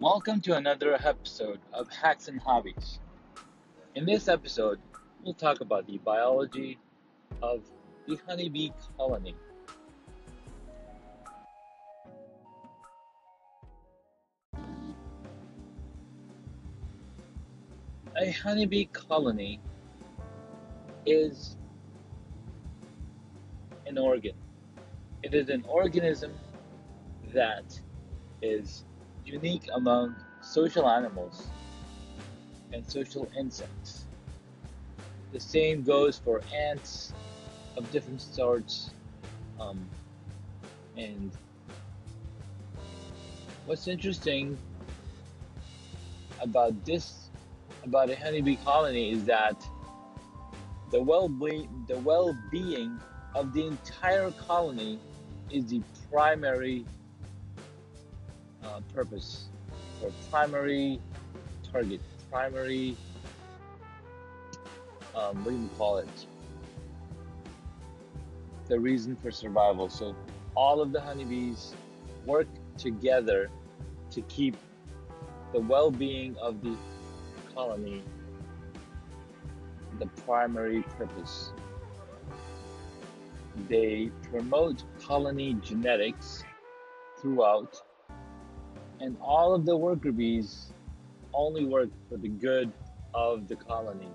Welcome to another episode of Hacks and Hobbies. In this episode, we'll talk about the biology of the honeybee colony. A honeybee colony is an organ. It is an organism that is unique among social animals and social insects. The same goes for ants of different sorts. Um, and what's interesting about this, about a honeybee colony, is that the well-being, the well-being of the entire colony is the primary purpose or primary target, primary, um, what do you call it? The reason for survival. So all of the honeybees work together to keep the well-being of the colony the primary purpose. They promote colony genetics throughout and all of the worker bees only work for the good of the colony.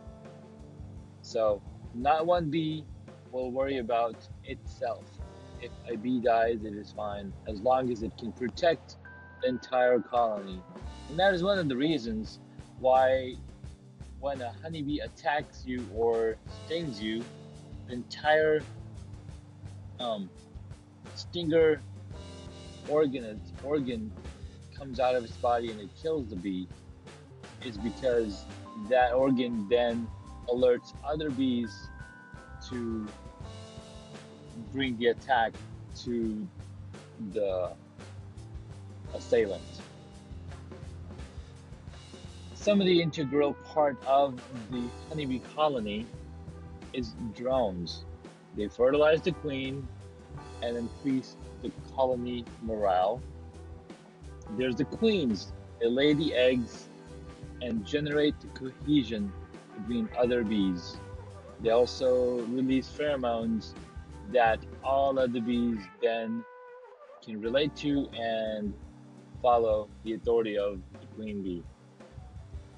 So, not one bee will worry about itself. If a bee dies, it is fine as long as it can protect the entire colony. And that is one of the reasons why, when a honeybee attacks you or stings you, the entire um, stinger organ, organ comes out of its body and it kills the bee is because that organ then alerts other bees to bring the attack to the assailant. Some of the integral part of the honeybee colony is drones. They fertilize the queen and increase the colony morale there's the queens. They lay the eggs and generate cohesion between other bees. They also release pheromones that all other bees then can relate to and follow the authority of the queen bee.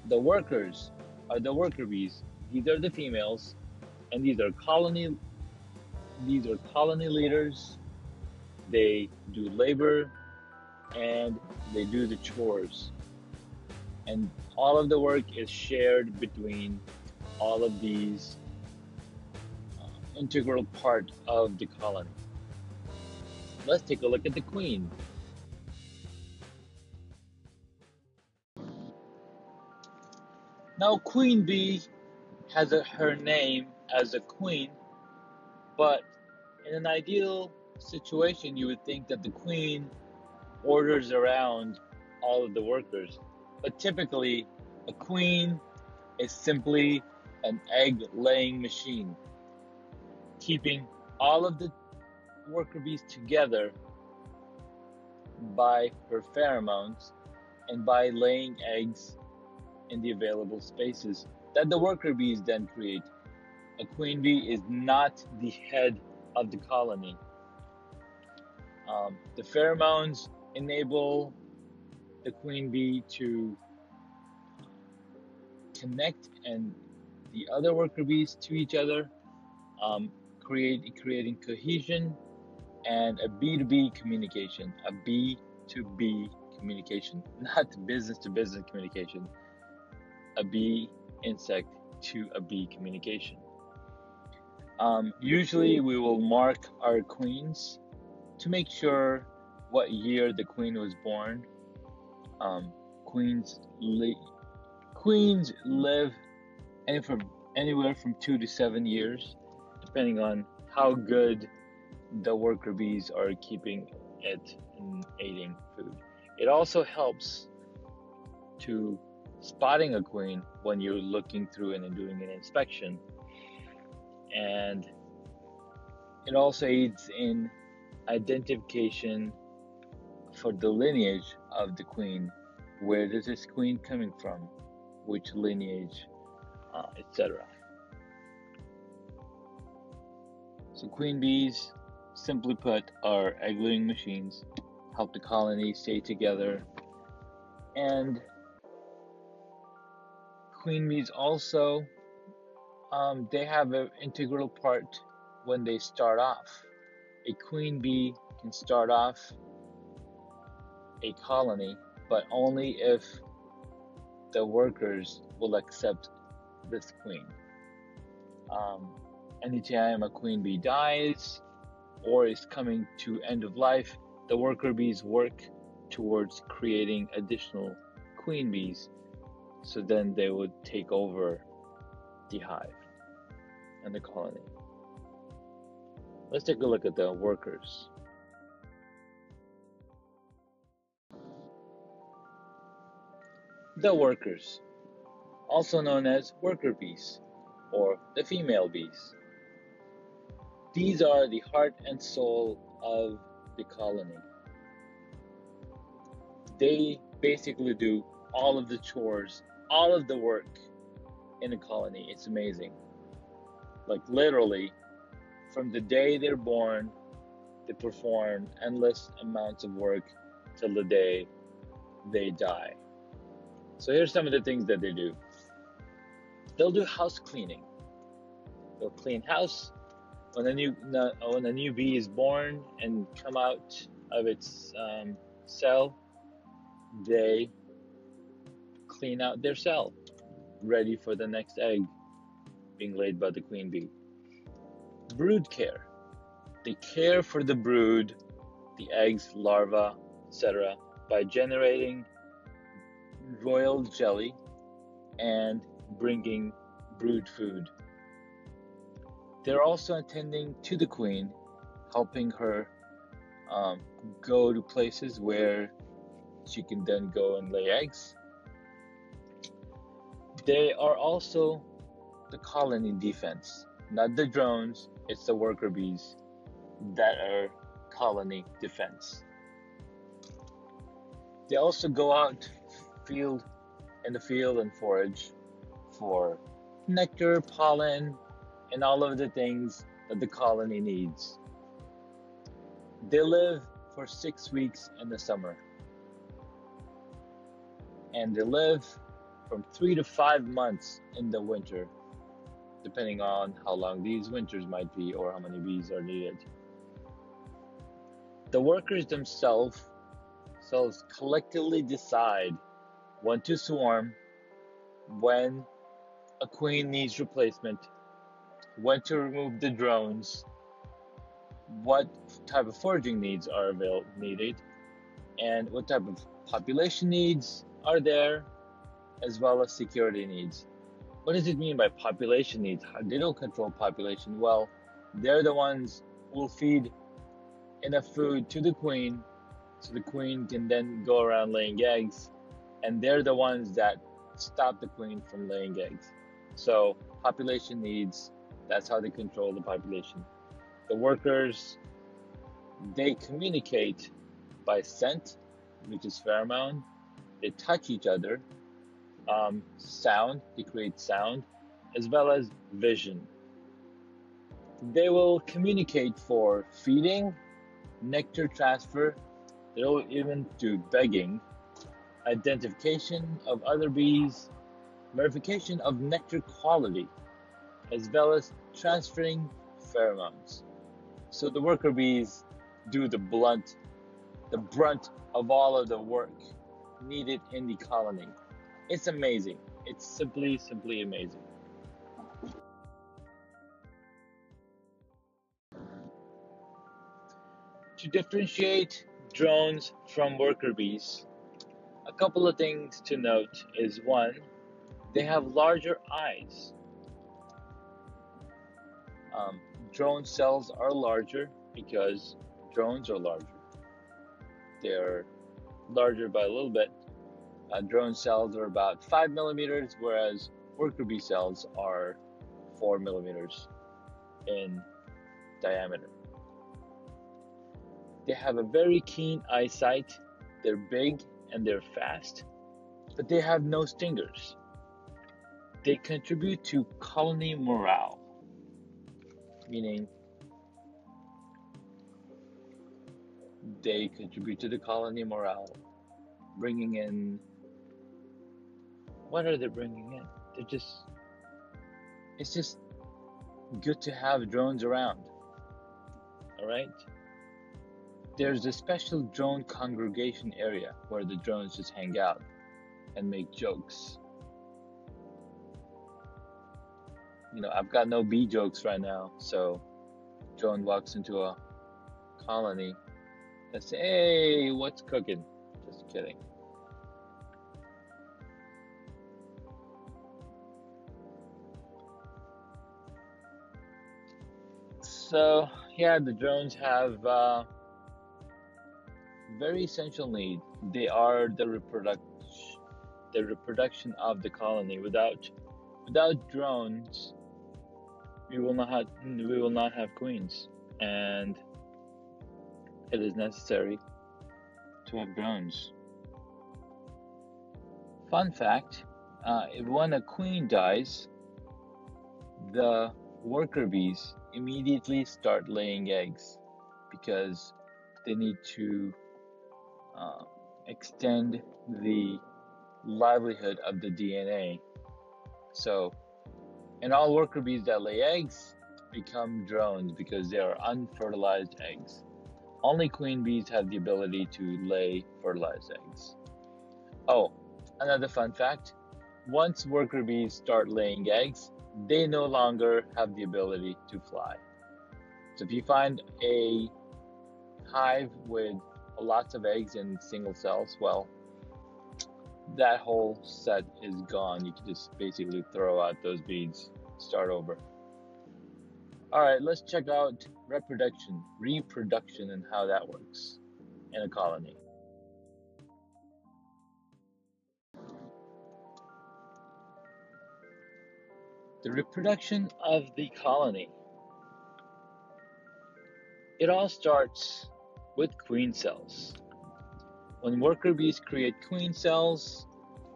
The workers are the worker bees. These are the females, and these are colony. These are colony leaders. They do labor and they do the chores. And all of the work is shared between all of these uh, integral part of the colony. Let's take a look at the queen. Now, Queen Bee has a, her name as a queen, but in an ideal situation, you would think that the queen orders around all of the workers. But typically, a queen is simply an egg laying machine, keeping all of the worker bees together by her pheromones and by laying eggs in the available spaces that the worker bees then create. A queen bee is not the head of the colony. Um, the pheromones enable the queen bee to connect and the other worker bees to each other, um, create creating cohesion and a B2B communication, a B2B communication, not business to business communication, a bee insect to a bee communication. Um, usually, we will mark our queens to make sure what year the queen was born. Um, queens li- queens live any from, anywhere from two to seven years, depending on how good the worker bees are keeping it and aiding food. It also helps to spotting a queen when you're looking through and doing an inspection. And it also aids in identification for the lineage of the queen Where does this queen coming from, which lineage, uh, etc. So queen bees, simply put, are egg laying machines, help the colony stay together, and queen bees also um, they have an integral part when they start off. A queen bee can start off a colony, but only if the workers will accept this queen. Um, anytime a queen bee dies or is coming to end of life, the worker bees work towards creating additional queen bees so then they would take over the hive and the colony. Let's take a look at the workers. The workers, also known as worker bees or the female bees. These are the heart and soul of the colony. They basically do all of the chores, all of the work in the colony. It's amazing. Like literally, from the day they're born, they perform endless amounts of work till the day they die. So here's some of the things that they do. They'll do house cleaning. They'll clean house when a new when a new bee is born and come out of its um, cell. They clean out their cell, ready for the next egg being laid by the queen bee. Brood care. They care for the brood, the eggs, larvae, etc., by generating royal jelly and bringing brood food. They're also attending to the queen, helping her um, go to places where she can then go and lay eggs. They are also the colony defense, not the drones, it's the worker bees that are colony defense. They also go out field in the field and forage for nectar, pollen, and all of the things that the colony needs. They live for six weeks in the summer. And they live from three to five months in the winter depending on how long these winters might be or how many bees are needed. The workers themselves, themselves collectively decide when to swarm, when a queen needs replacement, when to remove the drones, what type of foraging needs are needed, and what type of population needs are there, as well as security needs. What does it mean by population needs? They don't control population. Well, they're the ones who will feed enough food to the queen so the queen can then go around laying eggs. And they're the ones that stop the queen from laying eggs. So, population needs, that's how they control the population. The workers, they communicate by scent, which is pheromone. They touch each other, um, sound, they create sound, as well as vision. They will communicate for feeding, nectar transfer, they'll even do begging, identification of other bees, verification of nectar quality, as well as transferring pheromones. So the worker bees do the blunt, the brunt of all of the work needed in the colony. It's amazing. It's simply, simply amazing. To differentiate drones from worker bees, a couple of things to note is one, they have larger eyes. Um, drone cells are larger because drones are larger. They're larger by a little bit uh, drone cells are about 5 millimeters, whereas worker bee cells are 4 millimeters in diameter. They have a very keen eyesight, they're big and they're fast, but they have no stingers. They contribute to colony morale, meaning they contribute to the colony morale, bringing in. What are they bringing in? They're just. It's just good to have drones around. Alright? There's a special drone congregation area where the drones just hang out and make jokes. You know, I've got no bee jokes right now, so drone walks into a colony and say, hey, what's cooking? Just kidding. So, yeah, the drones have uh, very essential need. They are the reproduction, the reproduction of the colony. Without, without drones, we will not have, we will not have queens, and it is necessary to have drones. Fun fact: uh, when a queen dies, the worker bees immediately start laying eggs because they need to uh, extend the livelihood of the DNA. So, and all worker bees that lay eggs become drones because they are unfertilized eggs. Only queen bees have the ability to lay fertilized eggs. Oh, another fun fact once worker bees start laying eggs, they no longer have the ability to fly. So if you find a hive with lots of eggs and single cells, well, that whole set is gone. You can just basically throw out those beads, start over. All right, let's check out reproduction, reproduction, and how that works in a colony. The reproduction of the colony. It all starts with queen cells. When worker bees create queen cells,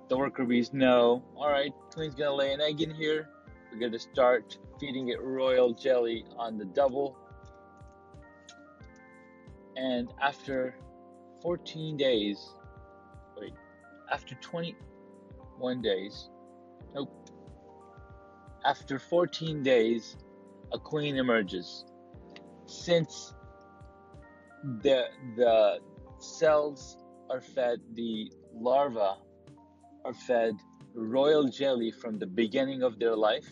the worker bees know, all right, queen's gonna lay an egg in here. We're gonna start feeding it royal jelly on the double. And after 14 days, wait, after 21 days, nope, after 14 days, a queen emerges. Since the the cells are fed the larvae are fed royal jelly from the beginning of their life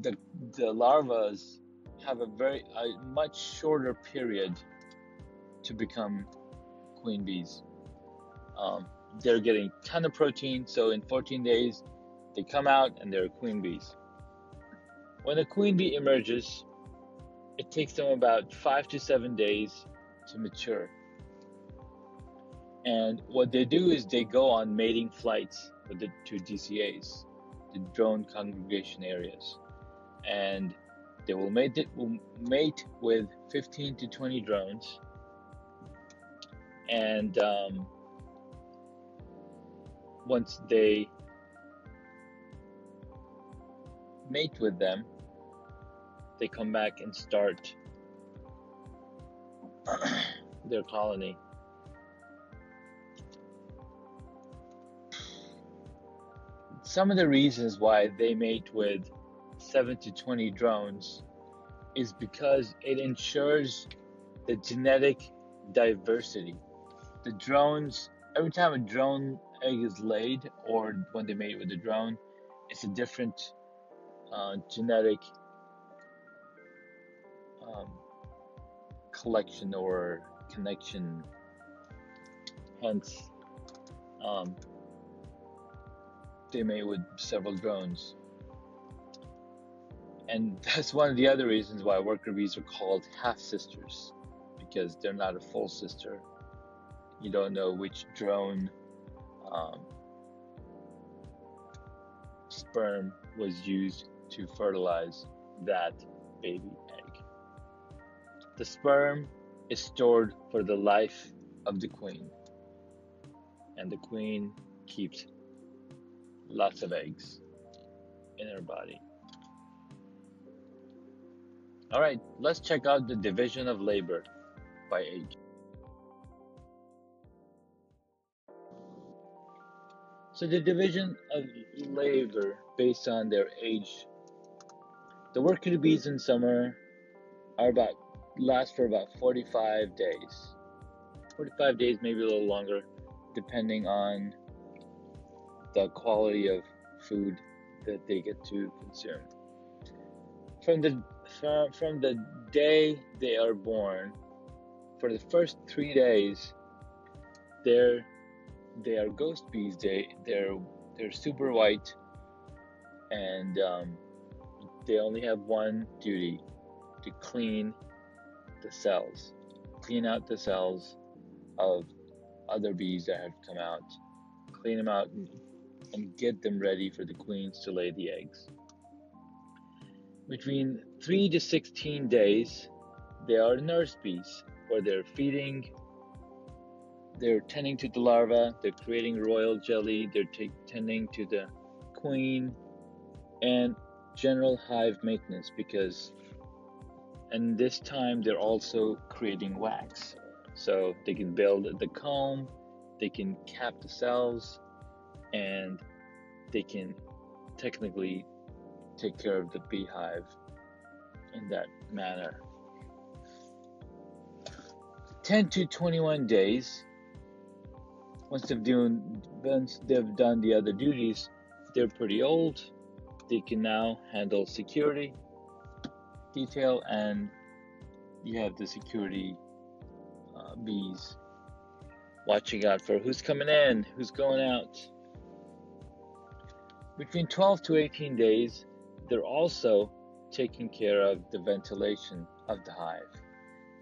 the the larvae have a very a much shorter period to become queen bees um, they're getting ton of protein so in 14 days they come out and they're queen bees. When a queen bee emerges, it takes them about five to seven days to mature. And what they do is they go on mating flights with the two DCAs, the drone congregation areas, and they will mate will mate with 15 to 20 drones, and um, once they mate with them, they come back and start their colony. Some of the reasons why they mate with 7 to 20 drones is because it ensures the genetic diversity. The drones, every time a drone egg is laid or when they mate with a drone, it's a different uh, genetic um, collection or connection. Hence, um, they mate with several drones. And that's one of the other reasons why worker bees are called half sisters, because they're not a full sister. You don't know which drone um, sperm was used to fertilize that baby. The sperm is stored for the life of the queen. and the queen keeps lots of eggs in her body. All right, let's check out the division of labor by age. So the division of labor based on their age. The worker bees in summer are about last for about 45 days. 45 days, maybe a little longer, depending on the quality of food that they get to consume. From the from, from the day they are born, for the first three days, they're they are ghost bees. They they're they're super white, and um, they only have one duty to clean the cells, clean out the cells of other bees that have come out, clean them out, and, and get them ready for the queens to lay the eggs. Between 3 to 16 days, they are nurse bees, where they're feeding, they're tending to the larva, they're creating royal jelly, they're t- tending to the queen, and general hive maintenance because and this time they're also creating wax. So they can build the comb they can cap the cells and they can technically take care of the beehive in that manner. 10 to 21 days. Once they've done once they've done the other duties they're pretty old. They can now handle security detail and you have the security uh, bees watching out for who's coming in, who's going out. Between 12 to 18 days, they're also taking care of the ventilation of the hive,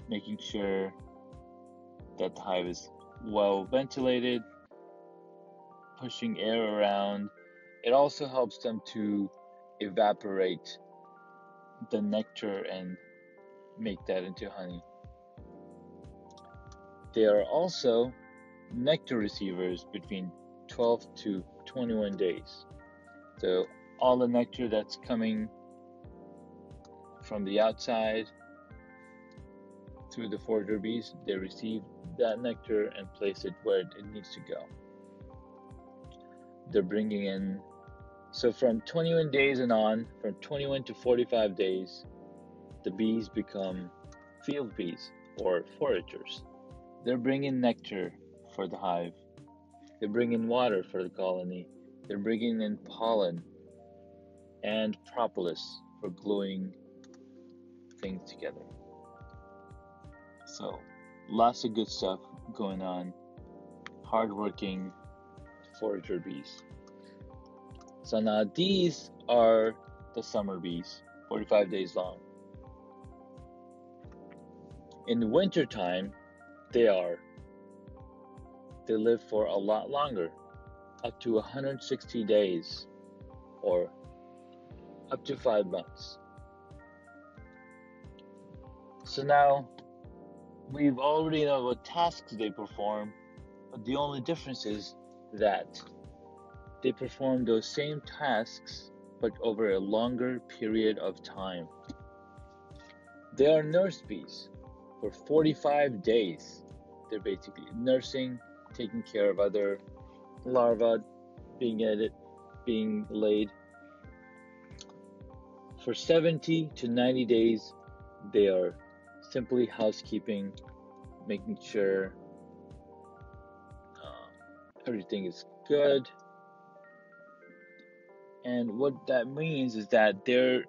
making sure that the hive is well ventilated, pushing air around. It also helps them to evaporate the nectar and make that into honey. They are also nectar receivers between 12 to 21 days. So, all the nectar that's coming from the outside through the forager bees, they receive that nectar and place it where it needs to go. They're bringing in so from 21 days and on, from 21 to 45 days, the bees become field bees or foragers. They're bringing nectar for the hive. They're bringing water for the colony. They're bringing in pollen and propolis for gluing things together. So, lots of good stuff going on. Hardworking forager bees. So now these are the summer bees, 45 days long. In the winter time, they are they live for a lot longer, up to 160 days or up to 5 months. So now we've already know what tasks they perform, but the only difference is that they perform those same tasks but over a longer period of time. They are nurse bees for 45 days. They're basically nursing, taking care of other larvae being edited, being laid. For 70 to 90 days, they are simply housekeeping, making sure uh, everything is good, and what that means is that they're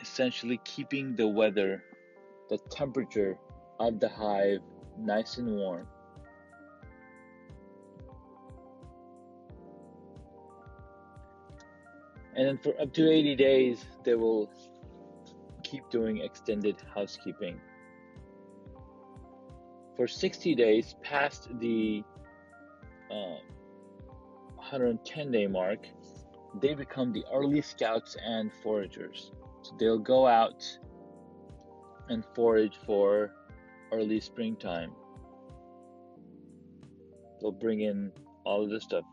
essentially keeping the weather, the temperature of the hive nice and warm. And then for up to 80 days, they will keep doing extended housekeeping. For 60 days, past the uh, 110 day mark, they become the early scouts and foragers. So they'll go out and forage for early springtime. They'll bring in all of this stuff.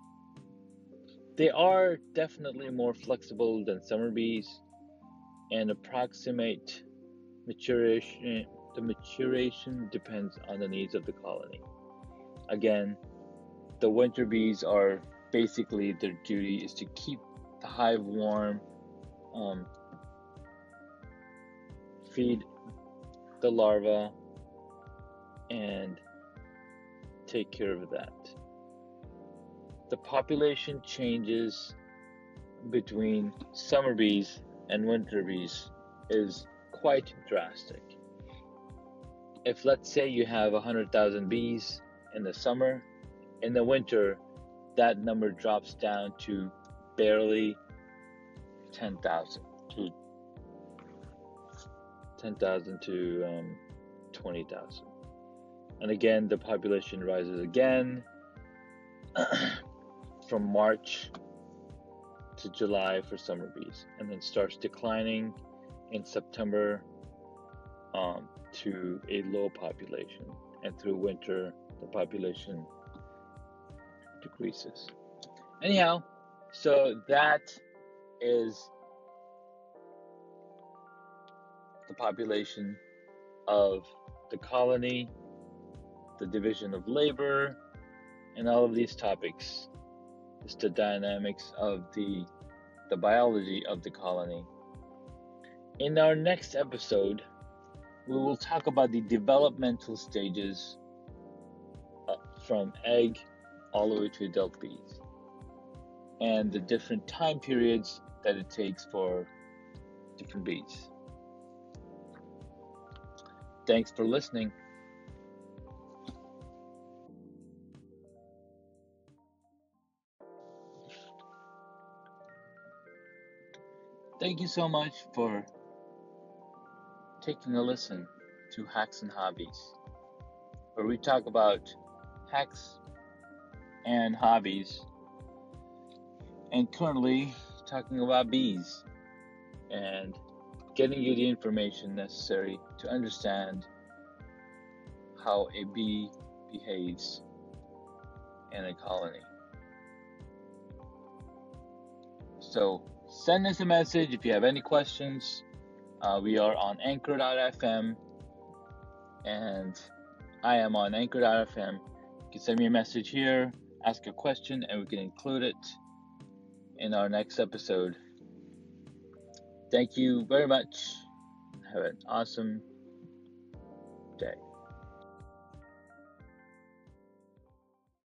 They are definitely more flexible than summer bees and approximate maturation. The maturation depends on the needs of the colony. Again, the winter bees are basically their duty is to keep the hive warm, um, feed the larva, and take care of that. The population changes between summer bees and winter bees is quite drastic. If let's say you have 100,000 bees in the summer, in the winter that number drops down to barely 10,000 to 10,000 to um, 20,000. And again, the population rises again from March to July for summer bees, and then starts declining in September um, to a low population. And through winter, the population decreases. Anyhow, so that is the population of the colony, the division of labor, and all of these topics. It's the dynamics of the the biology of the colony. In our next episode, we will talk about the developmental stages uh, from egg all the way to adult bees and the different time periods that it takes for different beats. Thanks for listening. Thank you so much for taking a listen to Hacks and Hobbies, where we talk about hacks and hobbies, and currently talking about bees and getting you the information necessary to understand how a bee behaves in a colony. So, send us a message if you have any questions. Uh, we are on anchor.fm and I am on anchor.fm. You can send me a message here, ask a question, and we can include it in our next episode. Thank you very much. Have an awesome